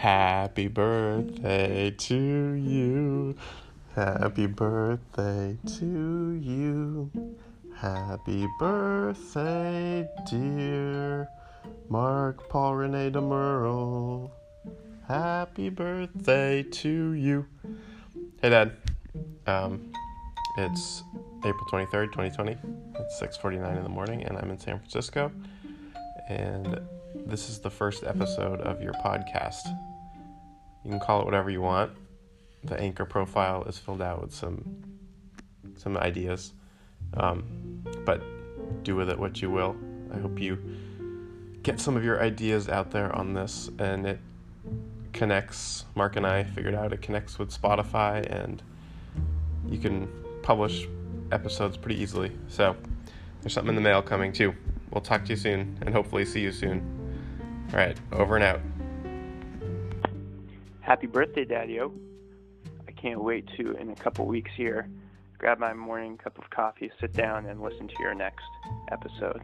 Happy birthday to you. Happy birthday to you. Happy birthday, dear Mark Paul Rene DesMeules. Happy birthday to you. Hey, Dad. Um, it's April 23rd, 2020. It's 6:49 in the morning and I'm in San Francisco. And this is the first episode of your podcast. You can call it whatever you want. The anchor profile is filled out with some some ideas, um, but do with it what you will. I hope you get some of your ideas out there on this, and it connects. Mark and I figured out it connects with Spotify, and you can publish episodes pretty easily. So there's something in the mail coming too. We'll talk to you soon, and hopefully see you soon. All right, over and out. Happy birthday, Daddy-O. I can't wait to, in a couple weeks here, grab my morning cup of coffee, sit down, and listen to your next episode.